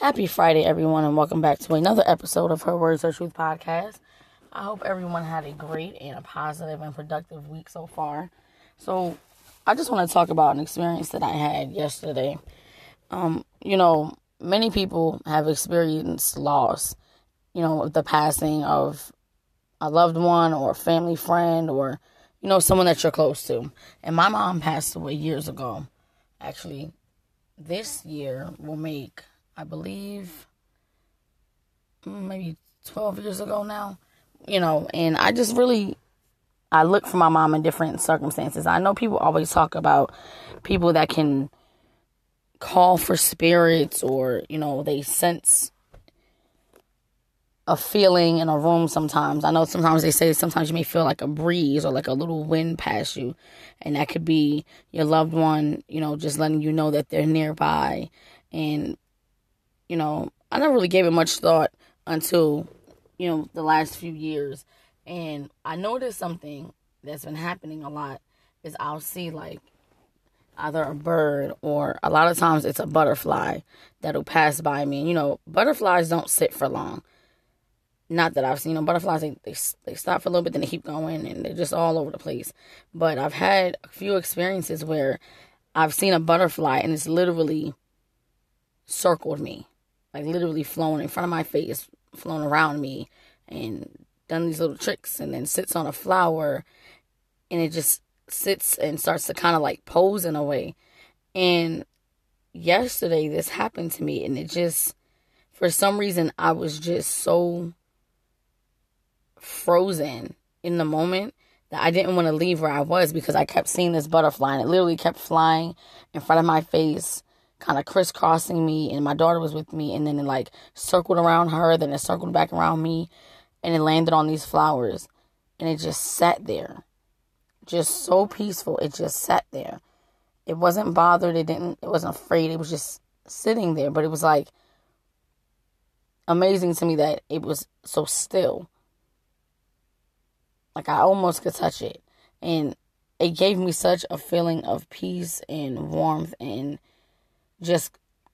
Happy Friday, everyone, and welcome back to another episode of Her Words Her Truth podcast. I hope everyone had a great and a positive and productive week so far. So, I just want to talk about an experience that I had yesterday. Um, you know, many people have experienced loss, you know, the passing of a loved one or a family friend or, you know, someone that you're close to. And my mom passed away years ago. Actually, this year will make I believe maybe 12 years ago now, you know, and I just really I look for my mom in different circumstances. I know people always talk about people that can call for spirits or, you know, they sense a feeling in a room sometimes. I know sometimes they say sometimes you may feel like a breeze or like a little wind pass you. And that could be your loved one, you know, just letting you know that they're nearby. And you know, I never really gave it much thought until, you know, the last few years. And I noticed something that's been happening a lot is I'll see like either a bird or a lot of times it's a butterfly that'll pass by me. You know, butterflies don't sit for long. Not that I've seen them. Butterflies, they, they, they stop for a little bit, then they keep going, and they're just all over the place. But I've had a few experiences where I've seen a butterfly and it's literally circled me like literally flown in front of my face, flown around me, and done these little tricks, and then sits on a flower, and it just sits and starts to kind of like pose in a way. And yesterday, this happened to me, and it just, for some reason, I was just so frozen in the moment that I didn't want to leave where I was because I kept seeing this butterfly and it literally kept flying in front of my face kind of crisscrossing me, and my daughter was with me, and then it like circled around her, then it circled back around me, and it landed on these flowers, and it just sat there, just so peaceful. It just sat there. It wasn't bothered. It didn't. It wasn't afraid. It was just sitting there. But it was like amazing to me that it was so still. Like I almost could touch it, and it gave me such a feeling of peace and warmth and just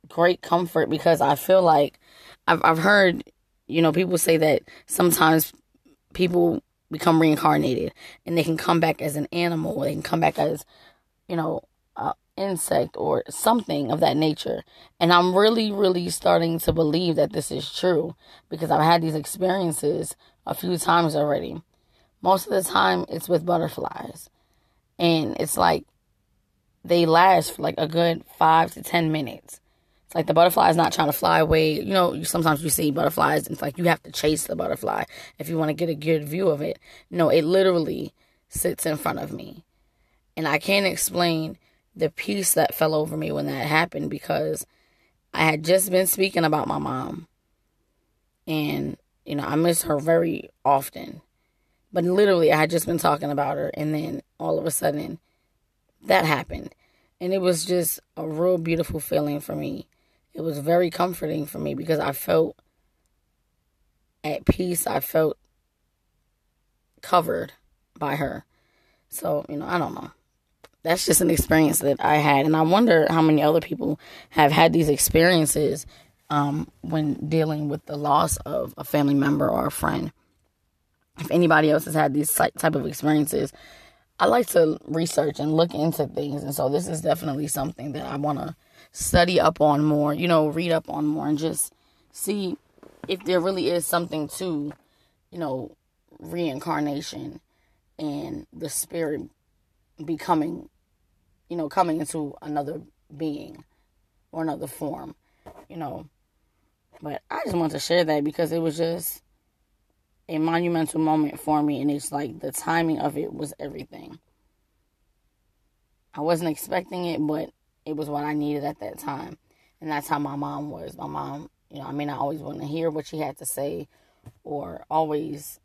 great comfort because I feel like I've I've heard you know people say that sometimes people become reincarnated and they can come back as an animal or they can come back as you know insect or something of that nature. And I'm really really starting to believe that this is true because I've had these experiences a few times already. Most of the time it's with butterflies. And it's like they last for like a good five to ten minutes. It's like the butterfly is not trying to fly away. You know, sometimes you see butterflies, and it's like you have to chase the butterfly if you want to get a good view of it. No, it literally sits in front of me. And I can't explain the peace that fell over me when that happened because I had just been speaking about my mom. And, you know, I miss her very often. But literally, I had just been talking about her, and then all of a sudden, that happened. And it was just a real beautiful feeling for me. It was very comforting for me because I felt at peace. I felt covered by her. So, you know, I don't know. That's just an experience that I had. And I wonder how many other people have had these experiences um, when dealing with the loss of a family member or a friend. If anybody else has had these type of experiences, I like to research and look into things, and so this is definitely something that I want to study up on more. You know, read up on more, and just see if there really is something to, you know, reincarnation and the spirit becoming, you know, coming into another being or another form, you know. But I just want to share that because it was just a monumental moment for me, and it's like the timing of it was everything. I wasn't expecting it, but it was what I needed at that time. And that's how my mom was. My mom, you know, I mean, I always want to hear what she had to say or always,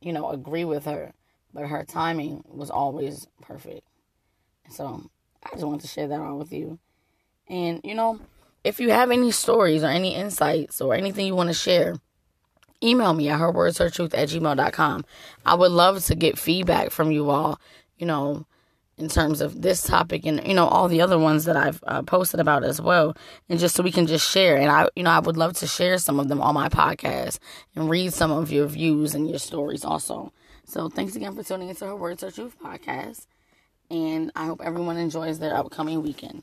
you know, agree with her, but her timing was always perfect. So I just want to share that all with you. And, you know, if you have any stories or any insights or anything you want to share, email me at herwordshertruth at gmail.com. I would love to get feedback from you all, you know, in terms of this topic and you know all the other ones that I've uh, posted about as well. And just so we can just share. And I you know I would love to share some of them on my podcast and read some of your views and your stories also. So thanks again for tuning into her words her truth podcast. And I hope everyone enjoys their upcoming weekend